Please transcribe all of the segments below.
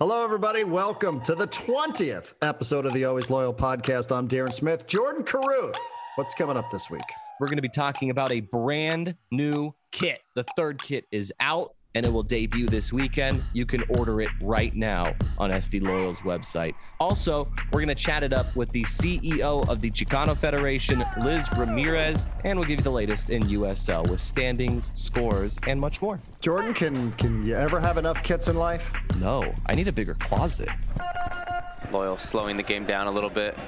Hello, everybody. Welcome to the 20th episode of the Always Loyal podcast. I'm Darren Smith. Jordan Caruth. What's coming up this week? We're going to be talking about a brand new kit. The third kit is out and it will debut this weekend. You can order it right now on SD Loyal's website. Also, we're going to chat it up with the CEO of the Chicano Federation, Liz Ramirez, and we'll give you the latest in USL with standings, scores, and much more. Jordan, can can you ever have enough kits in life? No, I need a bigger closet. Loyal slowing the game down a little bit.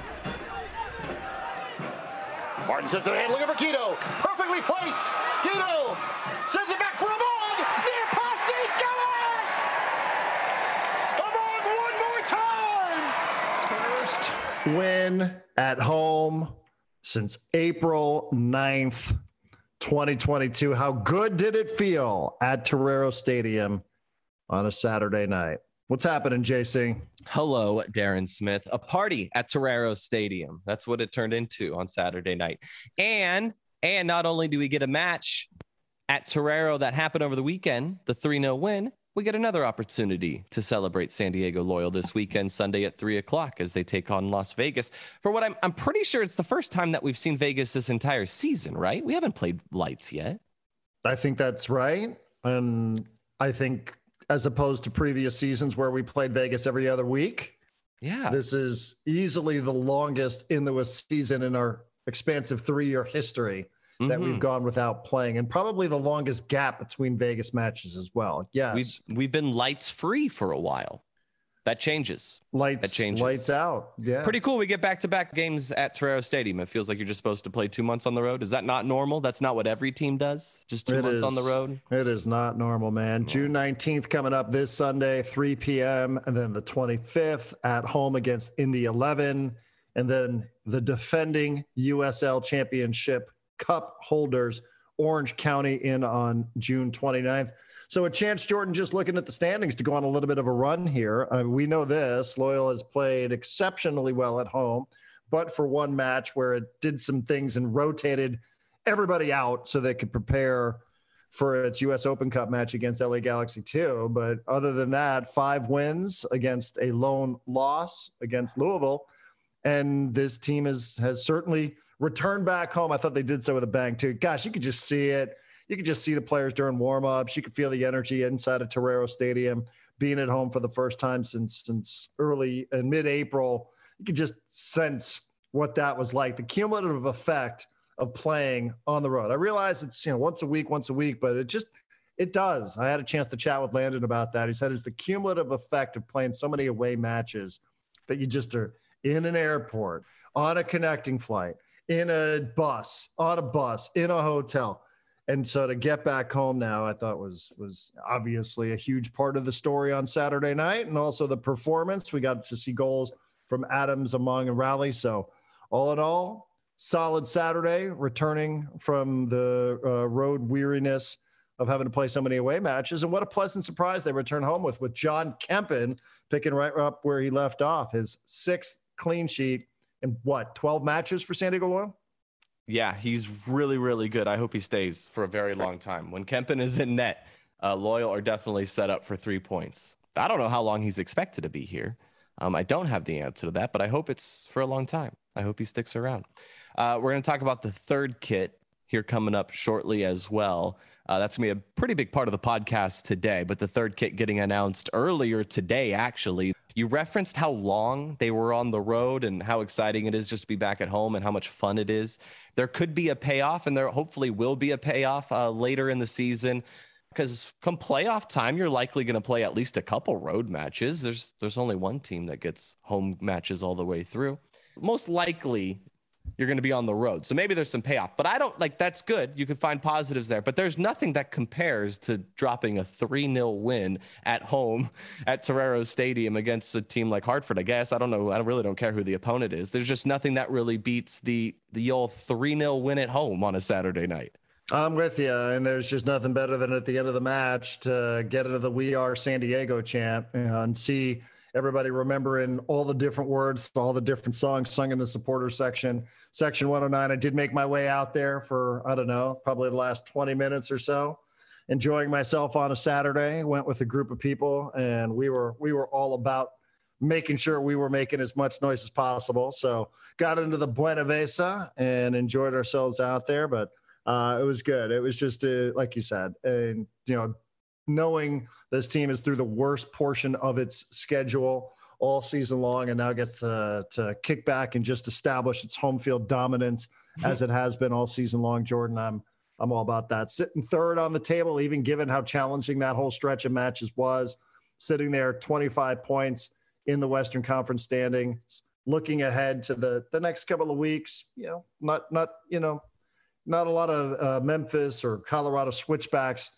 Martin says they're handling it for Guido. Perfectly placed. Guido sends it back for a ball. Near post, he's got it! Amang one more time. First win at home since April 9th, 2022. How good did it feel at Torero Stadium on a Saturday night? What's happening, JC? Hello, Darren Smith. A party at Torero Stadium. That's what it turned into on Saturday night. And and not only do we get a match at Torero that happened over the weekend, the 3-0 win, we get another opportunity to celebrate San Diego Loyal this weekend, Sunday at three o'clock, as they take on Las Vegas. For what I'm, I'm pretty sure it's the first time that we've seen Vegas this entire season, right? We haven't played lights yet. I think that's right. And I think as opposed to previous seasons where we played Vegas every other week, Yeah. this is easily the longest in the season in our expansive three year history that we've Mhm. gone without playing, and probably the longest gap between Vegas matches as well. Yes. We've, we've been lights free for a while. That changes. lights that changes. lights out. Yeah. Pretty cool. We get back to back games at Torero Stadium. It feels like you're just supposed to play two months on the road. Is that not normal? That's not what every team does. Just two It months on the road. It is not normal, man. June 19th coming up this Sunday, 3 p.m. And then the 25th at home against Indy 11. And then the defending USL Championship Cup holders, Orange County, in on June 29th. So a chance, Jordan, just looking at the standings to go on a little bit of a run here. Uh, we know this Loyal has played exceptionally well at home, but for one match where it did some things and rotated everybody out so they could prepare for its US Open Cup match against LA Galaxy 2. But other than that, five wins against a lone loss against Louisville. And this team is, has certainly returned back home. I thought they did so with a bang, too. Gosh, you could just see it. You could just see the players during warm-ups. You could feel the energy inside of Torero Stadium, being at home for the first time since since early and mid-April. You could just sense what that was like. The cumulative effect of playing on the road. I realize it's you know once a week, once a week, but it just it does. I had a chance to chat with Landon about that. He said it's the cumulative effect of playing so many away matches that you just are in an airport, on a connecting flight, in a bus, on a bus, in a hotel. And so to get back home now, I thought was was obviously a huge part of the story on Saturday night, and also the performance. We got to see goals from Adams, Amang, and Rally. So all in all, solid Saturday. Returning from the uh, road weariness of having to play so many away matches, and what a pleasant surprise they return home with with John Kempin picking right up where he left off, his sixth clean sheet in what twelve matches for San Diego Loyal. Yeah, he's really, really good. I hope he stays for a very long time. When Kempin is in net, uh, Loyal are definitely set up for three points. I don't know how long he's expected to be here. Um, I don't have the answer to that, but I hope it's for a long time. I hope he sticks around. Uh, we're going to talk about the third kit here coming up shortly as well. Uh, that's going to be a pretty big part of the podcast today, but the third kit getting announced earlier today, actually. You referenced how long they were on the road and how exciting it is just to be back at home and how much fun it is. There could be a payoff, and there hopefully will be a payoff uh, later in the season because come playoff time, you're likely going to play at least a couple road matches. There's there's only one team that gets home matches all the way through. Most likely, you're going to be on the road. So maybe there's some payoff, but I don't like that's good. You can find positives there, but there's nothing that compares to dropping a 3 0 win at home at Torero Stadium against a team like Hartford. I guess I don't know. I really don't care who the opponent is. There's just nothing that really beats the the old 3 0 win at home on a Saturday night. I'm with you, and there's just nothing better than at the end of the match to get into the "We Are San Diego" chant and see everybody remembering all the different words, all the different songs sung in the supporter section. Section 109. I did make my way out there for I don't know, probably the last 20 minutes or so, enjoying myself on a Saturday. Went with a group of people, and we were we were all about making sure we were making as much noise as possible. So got into the Buena Vesa and enjoyed ourselves out there. But uh, it was good. It was just uh, like you said, and you know, knowing this team is through the worst portion of its schedule all season long, and now gets to to kick back and just establish its home field dominance as it has been all season long. Jordan, I'm I'm all about that. Sitting third on the table, even given how challenging that whole stretch of matches was, sitting there 25 points in the Western Conference standings. Looking ahead to the the next couple of weeks, you know, not not you know, not a lot of uh, Memphis or Colorado switchbacks.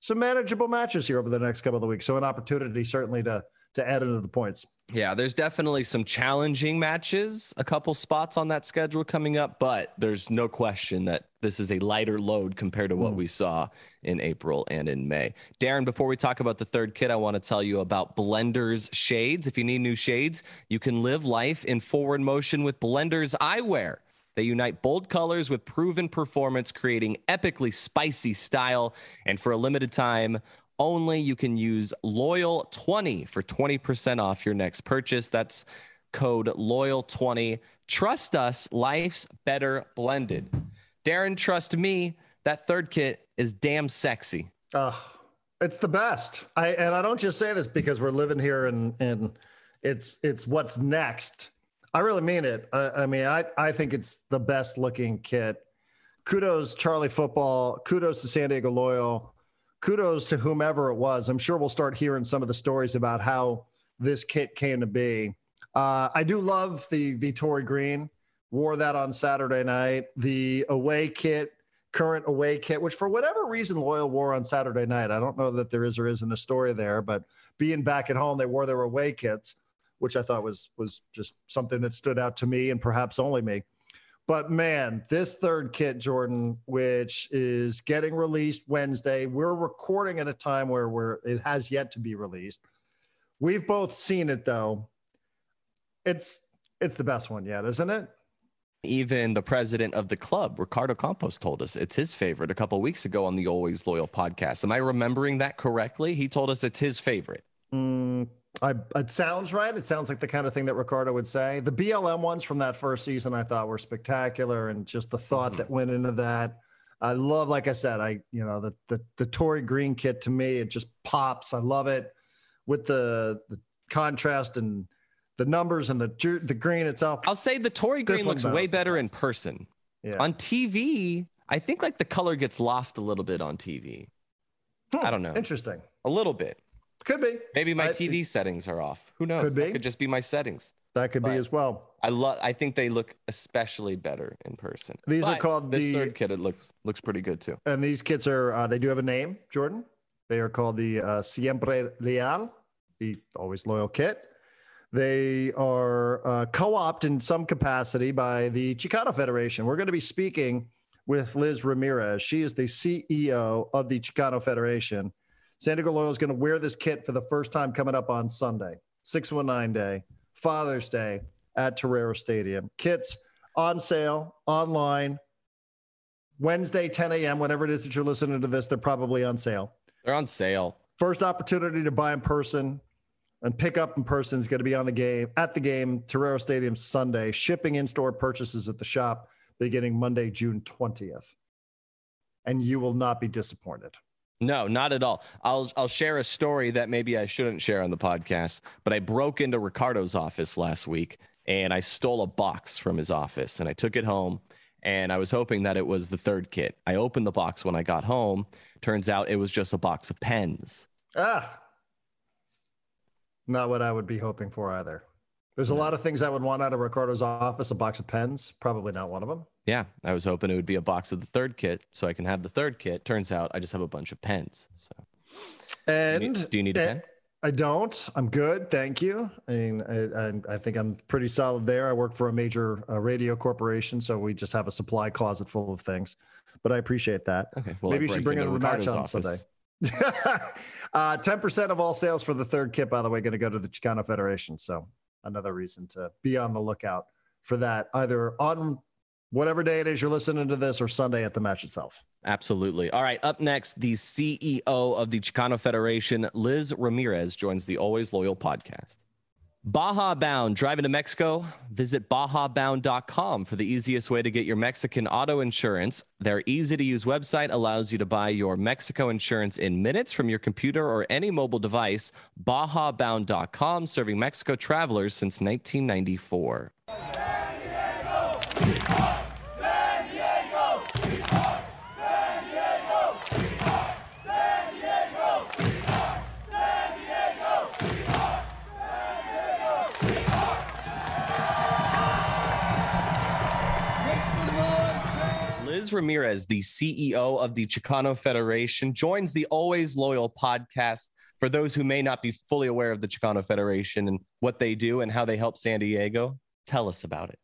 Some manageable matches here over the next couple of weeks. So an opportunity certainly to to add into the points. Yeah, there's definitely some challenging matches, a couple spots on that schedule coming up, but there's no question that this is a lighter load compared to what mm. we saw in April and in May. Darren, before we talk about the third kit, I want to tell you about Blender's Shades. If you need new shades, you can live life in forward motion with Blender's Eyewear. They unite bold colors with proven performance, creating epically spicy style. And for a limited time, only. You can use Loyal20 for 20% off your next purchase. That's code Loyal20. Trust us, life's better blended. Darren, trust me, that third kit is damn sexy. Uh, it's the best. I and I don't just say this because we're living here and and it's it's what's next. I really mean it. I, I mean, I I think it's the best looking kit. Kudos Charly Football. Kudos to San Diego Loyal kudos to whomever it was. I'm sure we'll start hearing some of the stories about how this kit came to be. Uh, I do love the the Torrey Green. Wore that on Saturday night. The away kit, current away kit, which for whatever reason Loyal wore on Saturday night. I don't know that there is or isn't a story there, but being back at home, they wore their away kits, which I thought was was just something that stood out to me and perhaps only me. But man, this third kit, Jordan, which is getting released Wednesday, we're recording at a time where we're, it has yet to be released. We've both seen it though. It's it's the best one yet, isn't it? Even the president of the club, Ricardo Campos, told us it's his favorite a couple weeks ago on the Always Loyal podcast. Am I remembering that correctly? He told us it's his favorite. Mm, I, it sounds right. It sounds like the kind of thing that Ricardo would say. The BLM ones from that first season, I thought were spectacular, and just the thought mm-hmm. that went into that. I love, like I said, I you know the the the Torrey Green kit to me, it just pops. I love it with the the contrast and the numbers and the the green itself. I'll say the Torrey Green looks way better in person. Yeah. On TV, I think like the color gets lost a little bit on TV. Hmm, I don't know. Interesting. A little bit. Could be. Maybe my I, TV settings are off. Who knows? Could be. That could just be my settings. That could but be as well. I love. I think they look especially better in person. These but are called this the third kit. It looks looks pretty good too. And these kits are. Uh, they do have a name, Jordan. They are called the uh, Siempre Leal, the always loyal kit. They are uh, co-opted in some capacity by the Chicano Federation. We're going to be speaking with Liz Ramirez. She is the CEO of the Chicano Federation San Diego Loyal is going to wear this kit for the first time coming up on Sunday, 619 Day, Father's Day at Torero Stadium. Kits on sale online Wednesday, 10 a.m. Whenever it is that you're listening to this, they're probably on sale. They're on sale. First opportunity to buy in person and pick up in person is going to be on the game at the game, Torero Stadium Sunday. Shipping in store purchases at the shop beginning Monday, June 20th. And you will not be disappointed. No, not at all. I'll I'll share a story that maybe I shouldn't share on the podcast, but I broke into Ricardo's office last week and I stole a box from his office and I took it home and I was hoping that it was the third kit. I opened the box when I got home. Turns out it was just a box of pens. Ah. Not what I would be hoping for either. There's a lot of things I would want out of Ricardo's office. A box of pens, probably not one of them. Yeah, I was hoping it would be a box of the third kit so I can have the third kit. Turns out I just have a bunch of pens. So, and do you need, do you need a pen? I don't. I'm good, thank you. I mean, I, I, I think I'm pretty solid there. I work for a major uh, radio corporation, so we just have a supply closet full of things. But I appreciate that. Okay, well, maybe you should bring it to the match on. Sunday. uh, 10% of all sales for the third kit, by the way, going to go to the Chicano Federation. So another reason to be on the lookout for that, either on whatever day it is you're listening to this or Sunday at the match itself. Absolutely. All right. Up next, the CEO of the Chicano Federation, Liz Ramirez, joins the Always Loyal podcast. Baja Bound, driving to Mexico? Visit bajabound.com for the easiest way to get your Mexican auto insurance. Their easy to use website allows you to buy your Mexico insurance in minutes from your computer or any mobile device. Bajabound.com, serving Mexico travelers since 1994. Ramirez, the CEO of the Chicano Federation, joins the Always Loyal podcast. For those who may not be fully aware of the Chicano Federation and what they do and how they help San Diego, tell us about it.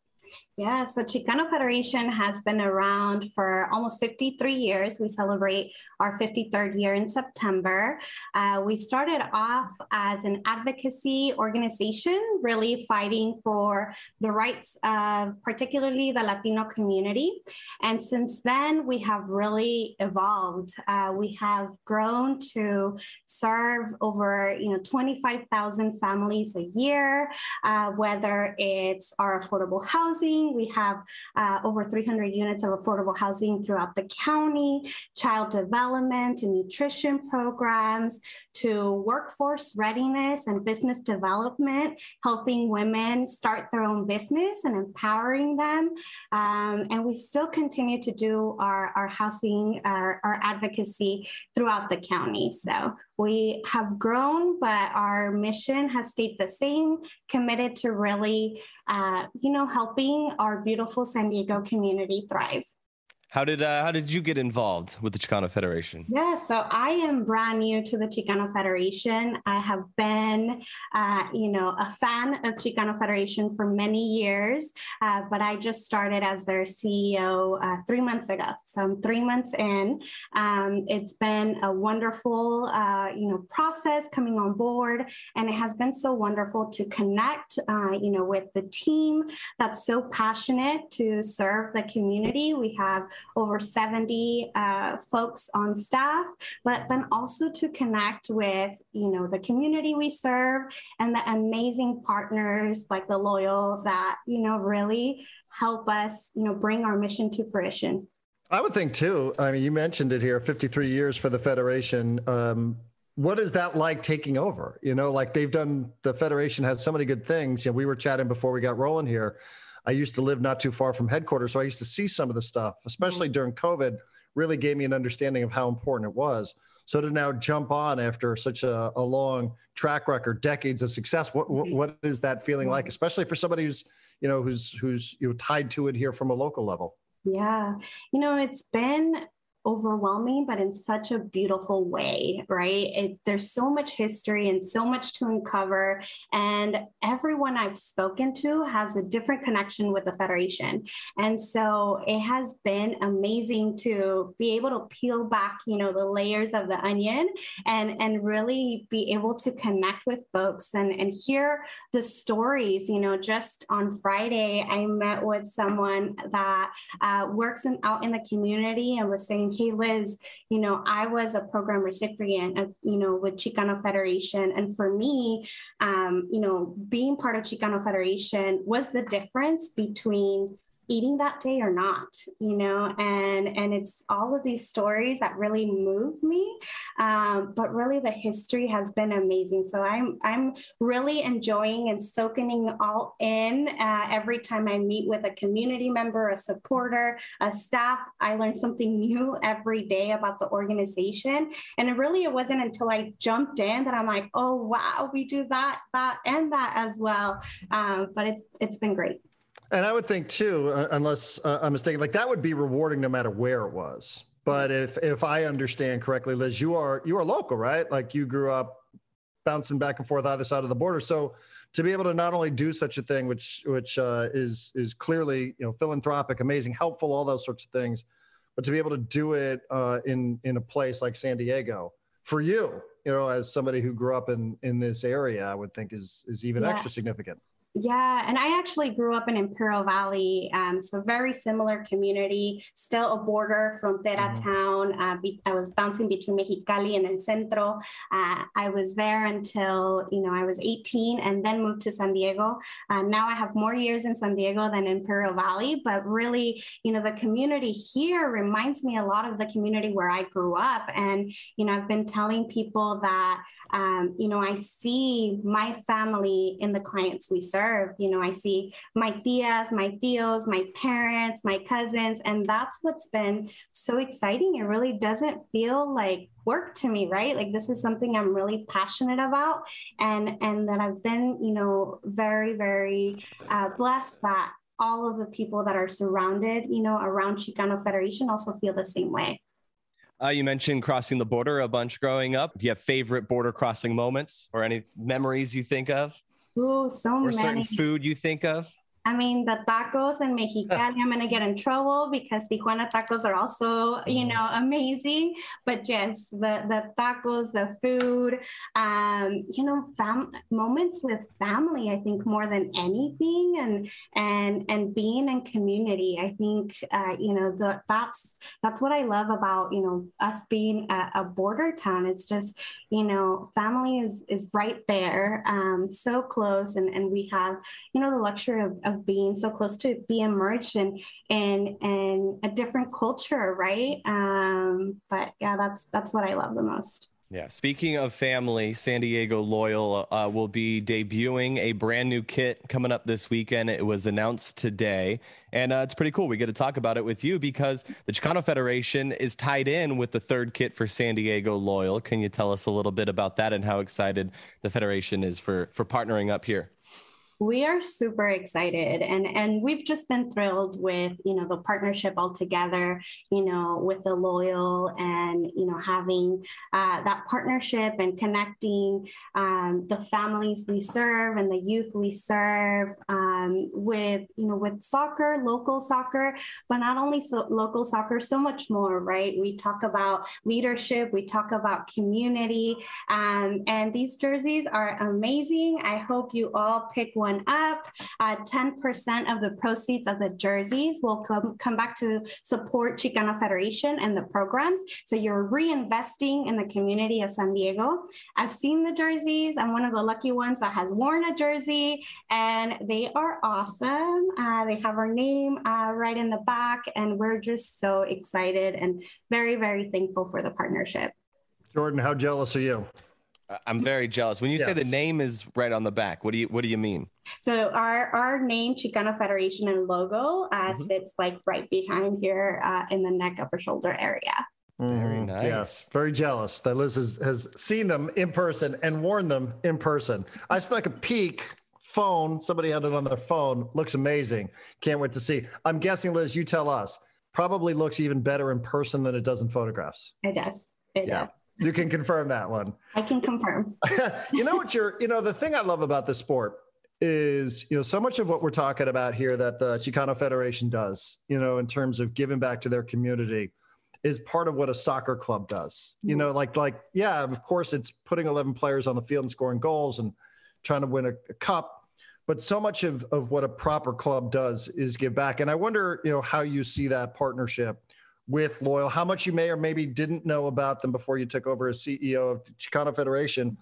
Yeah, so Chicano Federation has been around for almost 53 years. We celebrate our 53rd year in September. Uh, we started off as an advocacy organization, really fighting for the rights of particularly the Latino community. And since then, we have really evolved. Uh, we have grown to serve over you know 25,000 families a year, uh, whether it's our affordable housing. We have uh, over 300 units of affordable housing throughout the county, child development and nutrition programs, to workforce readiness and business development, helping women start their own business and empowering them. Um, and we still continue to do our, our housing, our, our advocacy throughout the county. So we have grown, but our mission has stayed the same, committed to really, uh, you know, helping our beautiful San Diego community thrive. How did uh, how did you get involved with the Chicano Federation? Yeah, so I am brand new to the Chicano Federation. I have been, uh, you know, a fan of Chicano Federation for many years, uh, but I just started as their CEO uh, three months ago. So I'm three months in. Um, it's been a wonderful, uh, you know, process coming on board, and it has been so wonderful to connect, uh, you know, with the team that's so passionate to serve the community. We have over 70 uh, folks on staff, but then also to connect with, you know, the community we serve and the amazing partners like the Loyal that, you know, really help us, you know, bring our mission to fruition. I would think too. I mean, you mentioned it here 53 years for the Federation. Um, what is that like taking over? You know, like they've done, the Federation has so many good things. You know, we were chatting before we got rolling here I used to live not too far from headquarters, so I used to see some of the stuff, especially mm. during COVID, really gave me an understanding of how important it was. So to now jump on after such a, a long track record, decades of success, what, what, what is that feeling like, mm. especially for somebody who's you know who's who's you know tied to it here from a local level? Yeah, you know it's been overwhelming, but in such a beautiful way, right? It, there's so much history and so much to uncover. And everyone I've spoken to has a different connection with the Federation. And so it has been amazing to be able to peel back, you know, the layers of the onion and, and really be able to connect with folks and, and hear the stories. You know, just on Friday, I met with someone that uh, works in, out in the community and was saying, hey, Liz, you know, I was a program recipient, of, you know, with Chicano Federation. And for me, um, you know, being part of Chicano Federation was the difference between eating that day or not you know? And and it's all of these stories that really move me um, but really the history has been amazing. So i'm i'm really enjoying and soaking all in uh, every time i meet with a community member a supporter a staff. I learn something new every day about the organization. And it really it wasn't until i jumped in that i'm like oh wow we do that that and that as well. Um, but it's it's been great and I would think too, uh, unless uh, I'm mistaken, like that would be rewarding no matter where it was. But if if I understand correctly, Liz, you are you are local, right? Like you grew up bouncing back and forth either side of the border. So to be able to not only do such a thing, which which uh, is is clearly you know philanthropic, amazing, helpful, all those sorts of things, but to be able to do it uh, in in a place like San Diego for you, you know, as somebody who grew up in in this area, I would think is is even yeah. extra significant. Yeah, and I actually grew up in Imperial Valley, um, so very similar community, still a border frontera mm-hmm. town. Uh, be, I was bouncing between Mexicali and El Centro. Uh, I was there until you know I was 18, and then moved to San Diego. Uh, now I have more years in San Diego than Imperial Valley, but really, you know, the community here reminds me a lot of the community where I grew up, and you know, I've been telling people that um, you know I see my family in the clients we serve serve. You know, I see my tias, my tios, my parents, my cousins, and that's what's been so exciting. It really doesn't feel like work to me right like this is something i'm really passionate about and and that i've been you know very very uh, blessed that all of the people that are surrounded you know around chicano federation also feel the same way uh, you mentioned crossing the border a bunch growing up. Do you have favorite border crossing moments or any memories you think of? Ooh, so or many. certain food you think of? I mean, the tacos in Mexicali, I'm going to get in trouble because Tijuana tacos are also, you mm. know, amazing. But yes, the, the tacos, the food, um, you know, fam- moments with family, I think more than anything and, and, and being in community, I think, uh, you know, the, that's, that's what I love about, you know, us being a, a border town. It's just, you know, family is, is right there, um, so close. And, and we have, you know, the luxury of, being so close to be immersed in in in a different culture, right? Um, but yeah, that's that's what I love the most. Yeah. Speaking of family, San Diego Loyal uh, will be debuting a brand new kit coming up this weekend. It was announced today, and uh, it's pretty cool. We get to talk about it with you because the Chicano Federation is tied in with the third kit for San Diego Loyal. Can you tell us a little bit about that and how excited the Federation is for for partnering up here? We are super excited and and we've just been thrilled with you know the partnership altogether you know with the loyal and you know having uh, that partnership and connecting um, the families we serve and the youth we serve um, with you know with soccer local soccer but not only so local soccer so much more right? We talk about leadership we talk about community um, and these jerseys are amazing. I hope you all pick one one up. Uh, 10% of the proceeds of the jerseys will come, come back to support Chicano Federation and the programs. So you're reinvesting in the community of San Diego. I've seen the jerseys. I'm one of the lucky ones that has worn a jersey, and they are awesome. Uh, they have our name uh, right in the back, and we're just so excited and very, very thankful for the partnership. Jordan, how jealous are you? I'm very jealous. When you yes. say the name is right on the back, what do you what do you mean? So our our name Chicano Federation and logo uh, mm-hmm. sits like right behind here uh, in the neck upper shoulder area. Very mm-hmm. nice. Yes, very jealous that Liz has, has seen them in person and worn them in person. I snuck a peek phone. Somebody had it on their phone. Looks amazing. Can't wait to see. I'm guessing, Liz, you tell us. Probably looks even better in person than it does in photographs. It does. It yeah. Does. You can confirm that one. I can confirm. you know what you're, you know, the thing I love about this sport is, you know, so much of what we're talking about here that the Chicano Federation does, you know, in terms of giving back to their community is part of what a soccer club does. You mm-hmm. know, like like yeah, of course it's putting 11 players on the field and scoring goals and trying to win a, a cup, but so much of of what a proper club does is give back. And I wonder, you know, how you see that partnership with Loyal, how much you may or maybe didn't know about them before you took over as CEO of Chicano Federation,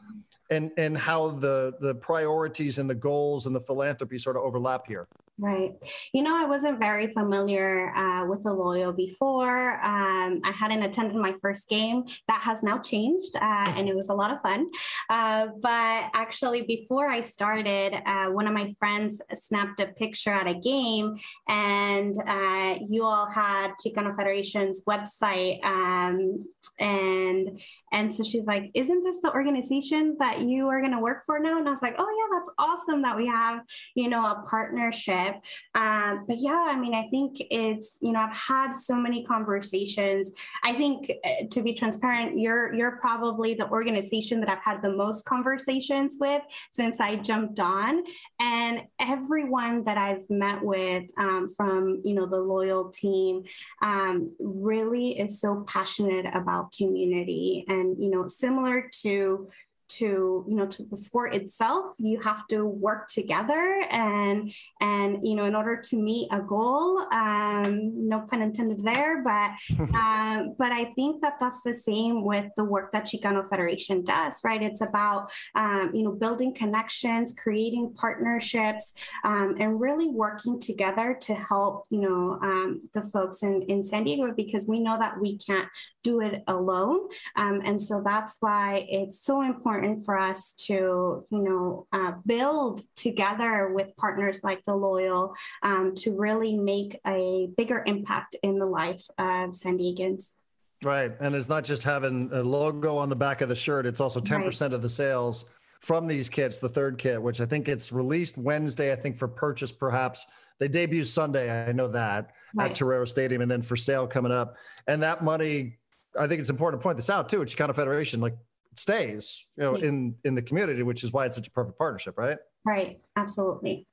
and and how the the priorities and the goals and the philanthropy sort of overlap here. Right. You know, I wasn't very familiar uh, with the Loyal before. Um, I hadn't attended my first game. That has now changed, uh, and it was a lot of fun. Uh, but actually, before I started, uh, one of my friends snapped a picture at a game, and uh, you all had Chicano Federation's website, um, and and so she's like, "Isn't this the organization that you are going to work for now?" And I was like, "Oh yeah, that's awesome that we have you know a partnership." Um, but yeah, I mean, I think it's you know I've had so many conversations. I think uh, to be transparent, you're you're probably the organization that I've had the most conversations with since I jumped on, and everyone that I've met with um, from you know the loyal team um, really is so passionate about community. And you know similar to to you know to the sport itself you have to work together and and you know in order to meet a goal um, no pun intended there but um, but i think that that's the same with the work that chicano federation does right? It's about um, you know building connections creating partnerships um, and really working together to help you know um, the folks in, in san diego because we know that we can't do it alone um, and so that's why it's so important for us to, you know, uh, build together with partners like the Loyal um, to really make a bigger impact in the life of San Diegans. Right. And it's not just having a logo on the back of the shirt, it's also 10% right. of the sales from these kits, the third kit, which I think it's released Wednesday, I think for purchase perhaps. They debut Sunday, I know that, right. at Torero Stadium, and then for sale coming up. And that money, I think it's important to point this out too. Chicano Federation, like stays, you know, in in the community, which is why it's such a perfect partnership, right? Right. Absolutely.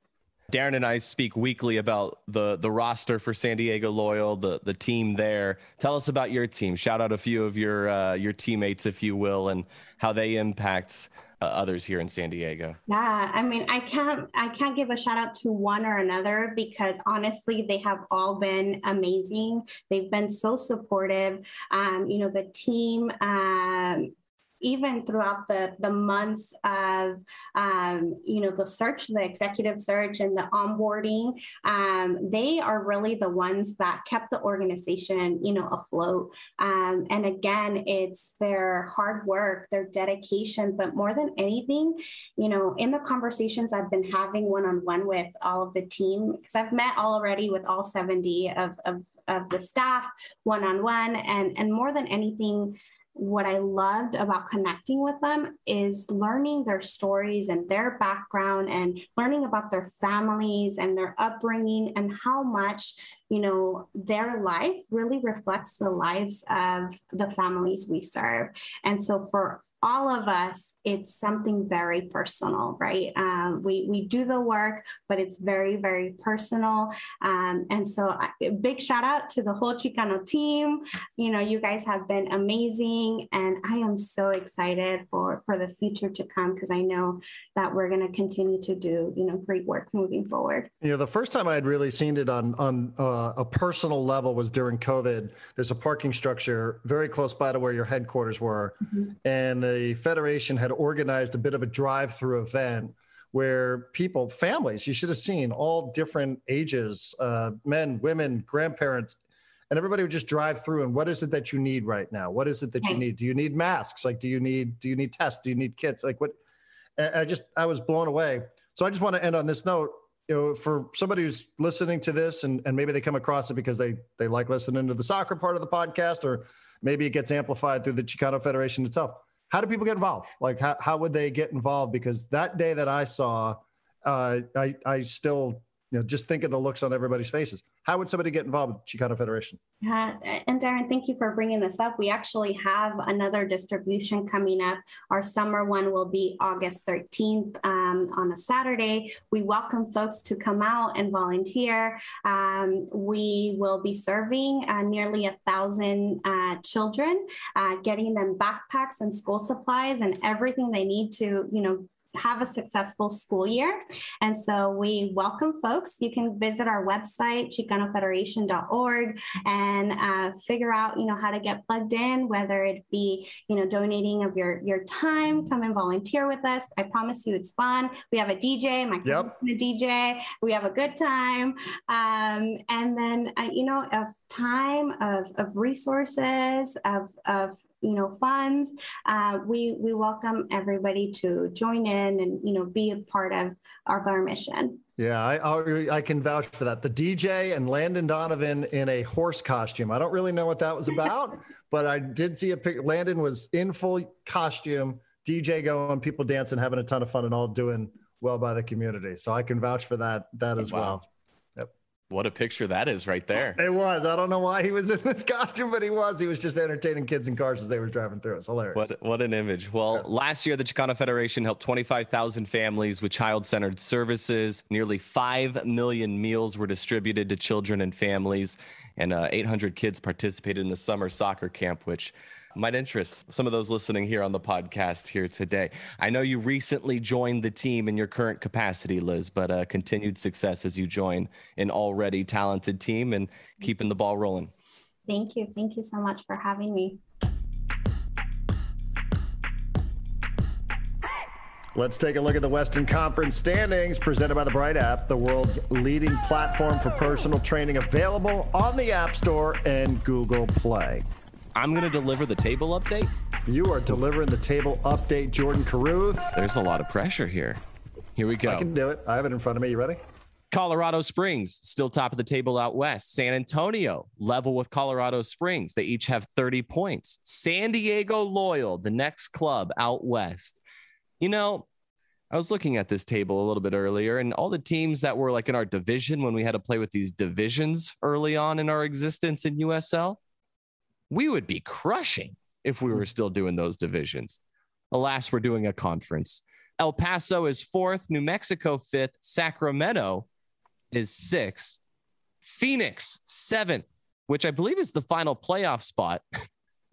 Darren and I speak weekly about the the roster for San Diego Loyal, the the team there. Tell us about your team. Shout out a few of your uh, your teammates, if you will, and how they impact uh, others here in San Diego. Yeah, I mean, I can't I can't give a shout out to one or another because honestly, they have all been amazing. They've been so supportive. Um, you know, the team. Um, even throughout the the months of um, you know the search, the executive search, and the onboarding, um, they are really the ones that kept the organization you know afloat. Um, and again, it's their hard work, their dedication, but more than anything, you know, in the conversations I've been having one on one with all of the team, because I've met already with all 70 of, of of the staff one on one and and more than anything what I loved about connecting with them is learning their stories and their background and learning about their families and their upbringing and how much, you know, their life really reflects the lives of the families we serve. And so for all of us, it's something very personal, right? Um, we, we do the work, but it's very, very personal. Um, and so, a big shout out to the whole Chicano team. You know, you guys have been amazing, and I am so excited for, for the future to come because I know that we're going to continue to do, you know, great work moving forward. You know, the first time I had really seen it on, on uh, a personal level was during COVID. There's a parking structure very close by to where your headquarters were. Mm-hmm. And the the Federation had organized a bit of a drive through event where people, families, you should have seen all different ages, uh, men, women, grandparents, and everybody would just drive through. And what is it that you need right now? What is it that you need? Do you need masks? Like, do you need do you need tests? Do you need kits? Like, what? I just I was blown away. So I just want to end on this note. You know, for somebody who's listening to this and, and maybe they come across it because they they like listening to the soccer part of the podcast, or maybe it gets amplified through the Chicano Federation itself how do people get involved? Like, how, how would they get involved? Because that day that I saw, uh, I, I still, you know, just think of the looks on everybody's faces. How would somebody get involved with Chicano Federation? Yeah, and Darren, thank you for bringing this up. We actually have another distribution coming up. Our summer one will be August 13th um, on a Saturday. We welcome folks to come out and volunteer. Um, we will be serving uh, nearly a thousand uh, children, uh, getting them backpacks and school supplies and everything they need to, you know, have a successful school year. And so we welcome folks. You can visit our website, chicanofederation.org, and uh, figure out, you know, how to get plugged in, whether it be, you know, donating of your, your time, come and volunteer with us. I promise you it's fun. We have a DJ, my yep. a DJ. We have a good time. Um, and then, uh, you know, if time, of, of resources, of, of you know funds, uh, we we welcome everybody to join in and you know be a part of our, our mission. Yeah, I, I can vouch for that. The DJ and Landon Donovan in a horse costume. I don't really know what that was about, but I did see a pic. Landon was in full costume, DJ going, people dancing, having a ton of fun, and all doing well by the community. So I can vouch for that that as wow. well. What a picture that is right there. It was. I don't know why he was in this costume, but he was. He was just entertaining kids in cars as they were driving through. It's hilarious. What what an image. Well, yeah. last year the Chicano Federation helped 25,000 families with child-centered services. Nearly 5 million meals were distributed to children and families, and uh, 800 kids participated in the summer soccer camp, which might interest some of those listening here on the podcast here today. I know you recently joined the team in your current capacity, Liz, but uh, continued success as you join an already talented team and keeping the ball rolling. Thank you. Thank you so much for having me. Let's take a look at the Western Conference standings presented by the Bright app, the world's leading platform for personal training, available on the App Store and Google Play. I'm going to deliver the table update. You are delivering the table update, Jordan Caruth. There's a lot of pressure here. Here we go. I can do it. I have it in front of me. You ready? Colorado Springs still top of the table out west. San Antonio level with Colorado Springs. They each have 30 points. San Diego Loyal, the next club out west, you know, I was looking at this table a little bit earlier, and all the teams that were like in our division when we had to play with these divisions early on in our existence in USL, we would be crushing if we were still doing those divisions. Alas, we're doing a conference. El Paso is fourth, New Mexico fifth, Sacramento is sixth, Phoenix seventh, which I believe is the final playoff spot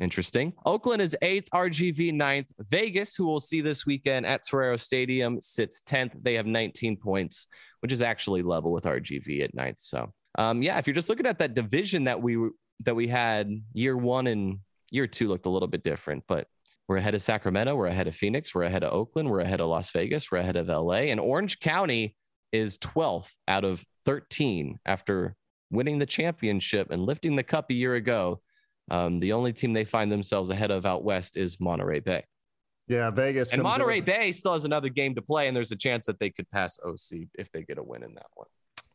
Interesting. Oakland is eighth, RGV ninth. Vegas, who we'll see this weekend at Torero Stadium, sits 10th. They have 19 points, which is actually level with RGV at ninth. So, um, yeah, if you're just looking at that division that we that we had year one and year two looked a little bit different, but we're ahead of Sacramento, we're ahead of Phoenix, we're ahead of Oakland, we're ahead of Las Vegas, we're ahead of LA, and Orange County is 12th out of 13 after winning the championship and lifting the cup a year ago. Um, the only team they find themselves ahead of out west is Monterey Bay. Yeah, Vegas. And Monterey Bay still has another game to play, and there's a chance that they could pass OC if they get a win in that one.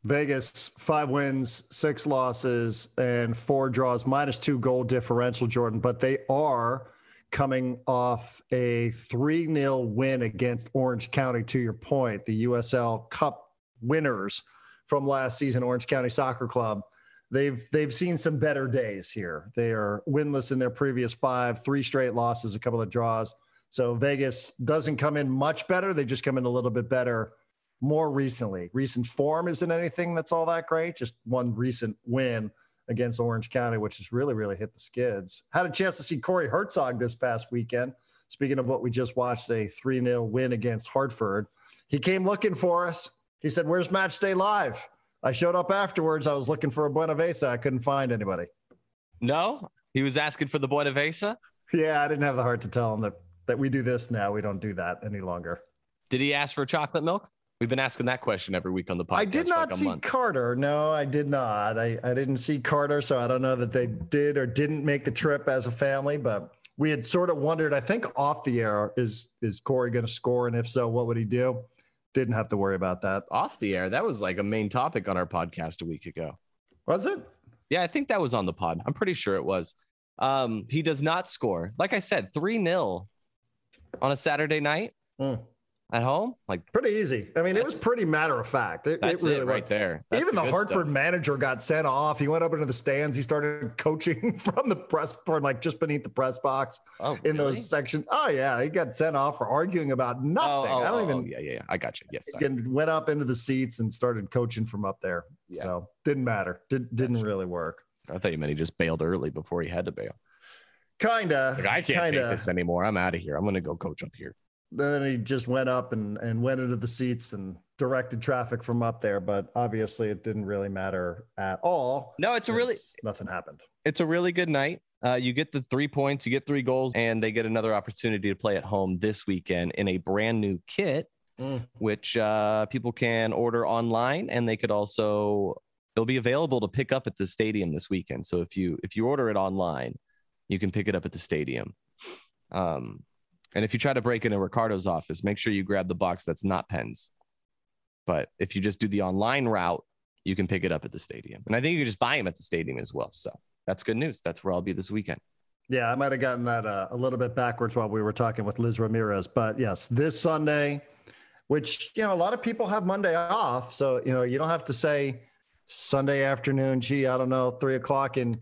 Vegas, five wins, six losses, and four draws, minus two goal differential, Jordan. But they are coming off a 3 0 win against Orange County, to your point, the USL Cup winners from last season, Orange County Soccer Club they've they've seen some better days here. They are winless in their previous five, three straight losses, a couple of draws. So Vegas doesn't come in much better. They just come in a little bit better more recently. Recent form isn't anything that's all that great. Just one recent win against Orange County, which has really, really hit the skids. Had a chance to see Corey Hertzog this past weekend. Speaking of what we just watched, a 3 0 win against Hartford. He came looking for us. He said, Where's Match Day Live? I showed up afterwards. I was looking for a Buenavesa. I couldn't find anybody. No, he was asking for the Buenavesa. Yeah, I didn't have the heart to tell him that that we do this now. We don't do that any longer. Did he ask for chocolate milk? We've been asking that question every week on the podcast. I did not like see month. Carter. No, I did not. I, I didn't see Carter, so I don't know that they did or didn't make the trip as a family, but we had sort of wondered, I think off the air, is is Corey going to score? And if so, what would he do? didn't have to worry about that. Off the air, that was like a main topic on our podcast a week ago. Was it? Yeah, I think that was on the pod. I'm pretty sure it was. Um, he does not score. Like I said, 3 0 on a Saturday night. Mm at home? Like pretty easy. I mean, it was pretty matter of fact. It, that's it really it right there. That's Even the, the Hartford stuff. manager got sent off. He went up into the stands. He started coaching from the press for like just beneath the press box oh, in really? those sections. Oh yeah, he got sent off for arguing about nothing. Oh, oh, I don't oh, even. Oh, yeah, yeah, I got you. Yes. Again, went up into the seats and started coaching from up there. Yeah. So didn't matter. Did, didn't gotcha. really work. I thought you meant he just bailed early before he had to bail. Kinda. Like, I can't kinda. take this anymore. I'm out of here. I'm gonna go coach up here then he just went up and, and went into the seats and directed traffic from up there. But obviously, it didn't really matter at all. No, it's a really nothing happened. It's a really good night. Uh, you get the three points, you get three goals, and they get another opportunity to play at home this weekend in a brand new kit, mm. which uh, people can order online, and they could also it'll be available to pick up at the stadium this weekend. So if you if you order it online, you can pick it up at the stadium. Um, and if you try to break into Ricardo's office, make sure you grab the box that's not pens. But if you just do the online route, you can pick it up at the stadium. And I think you can just buy them at the stadium as well. So that's good news. That's where I'll be this weekend. Yeah, I might have gotten that uh, a little bit backwards while we were talking with Liz Ramirez. But yes, this Sunday, which, you know, a lot of people have Monday off. So, you know, you don't have to say Sunday afternoon, gee, I don't know, three o'clock in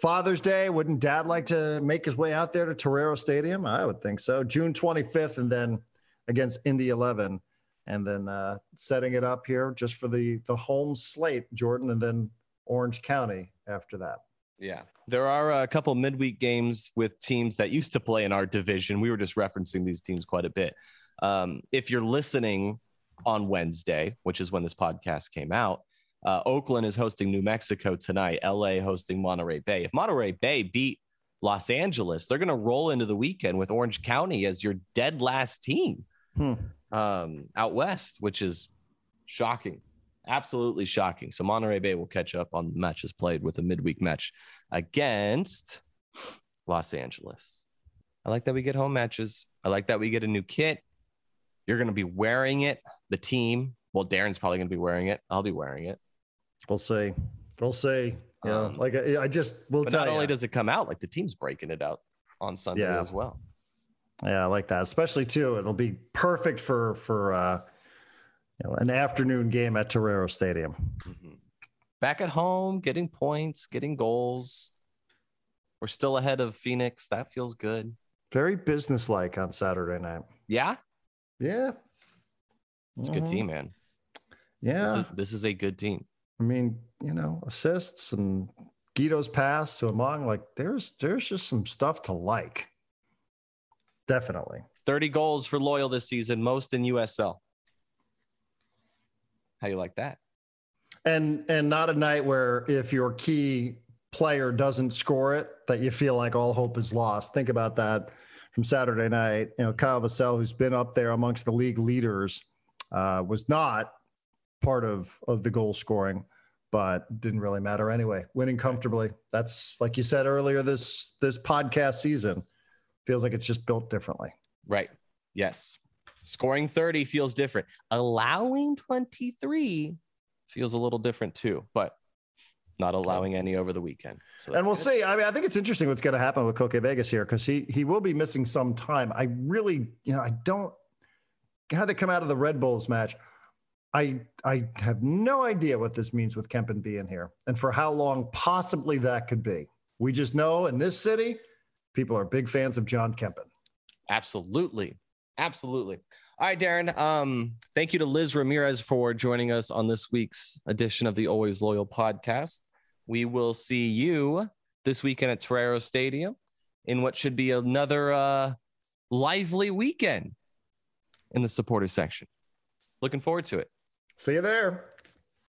Father's Day, wouldn't dad like to make his way out there to Torero Stadium? I would think so. June 25th, and then against Indy 11, and then uh, setting it up here just for the, the home slate, Jordan, and then Orange County after that. Yeah. There are a couple midweek games with teams that used to play in our division. We were just referencing these teams quite a bit. Um, if you're listening on Wednesday, which is when this podcast came out, uh, Oakland is hosting New Mexico tonight, LA hosting Monterey Bay. If Monterey Bay beat Los Angeles, they're going to roll into the weekend with Orange County as your dead last team Hmm. um, out west, which is shocking. Absolutely shocking. So Monterey Bay will catch up on the matches played with a midweek match against Los Angeles. I like that we get home matches. I like that we get a new kit. You're going to be wearing it. The team. Well, Darren's probably going to be wearing it. I'll be wearing it. We'll see. We'll see. Yeah, Um, like I, I just will tell not you. only does it come out, like the team's breaking it out on Sunday Yeah. as well. Yeah, I like that. Especially too, it'll be perfect for for uh, you know an afternoon game at Torero Stadium. Mhm. Back at home, getting points, getting goals. We're still ahead of Phoenix. That feels good. Very businesslike on Saturday night. Yeah, Yeah, it's a good Mhm. team, man. Yeah, This is this is a good team. I mean, you know, assists and Guido's pass to Amang, like there's there's just some stuff to like. Definitely. 30 goals for Loyal this season, most in USL. How you like that? And and not a night where if your key player doesn't score it, that you feel like all hope is lost. Think about that from Saturday night. You know, Kyle Vassell, who's been up there amongst the league leaders, uh, was not part of of the goal scoring, but didn't really matter anyway. Winning comfortably. That's like you said earlier this this podcast season. Feels like it's just built differently. Right. Yes. Scoring 30 feels different. Allowing 23 feels a little different too, but not allowing any over the weekend. So and we'll good. see. I mean, I think it's interesting what's going to happen with Koke Vegas here because he he will be missing some time. I really, you know, I don't had to come out of the Red Bulls match. I I have no idea what this means with Kempin being here and for how long possibly that could be. We just know in this city, people are big fans of John Kempin. Absolutely. Absolutely. All right, Darren. Um, thank you to Liz Ramirez for joining us on this week's edition of the Always Loyal podcast. We will see you this weekend at Torero Stadium in what should be another uh, lively weekend in the supporter section. Looking forward to it. See you there.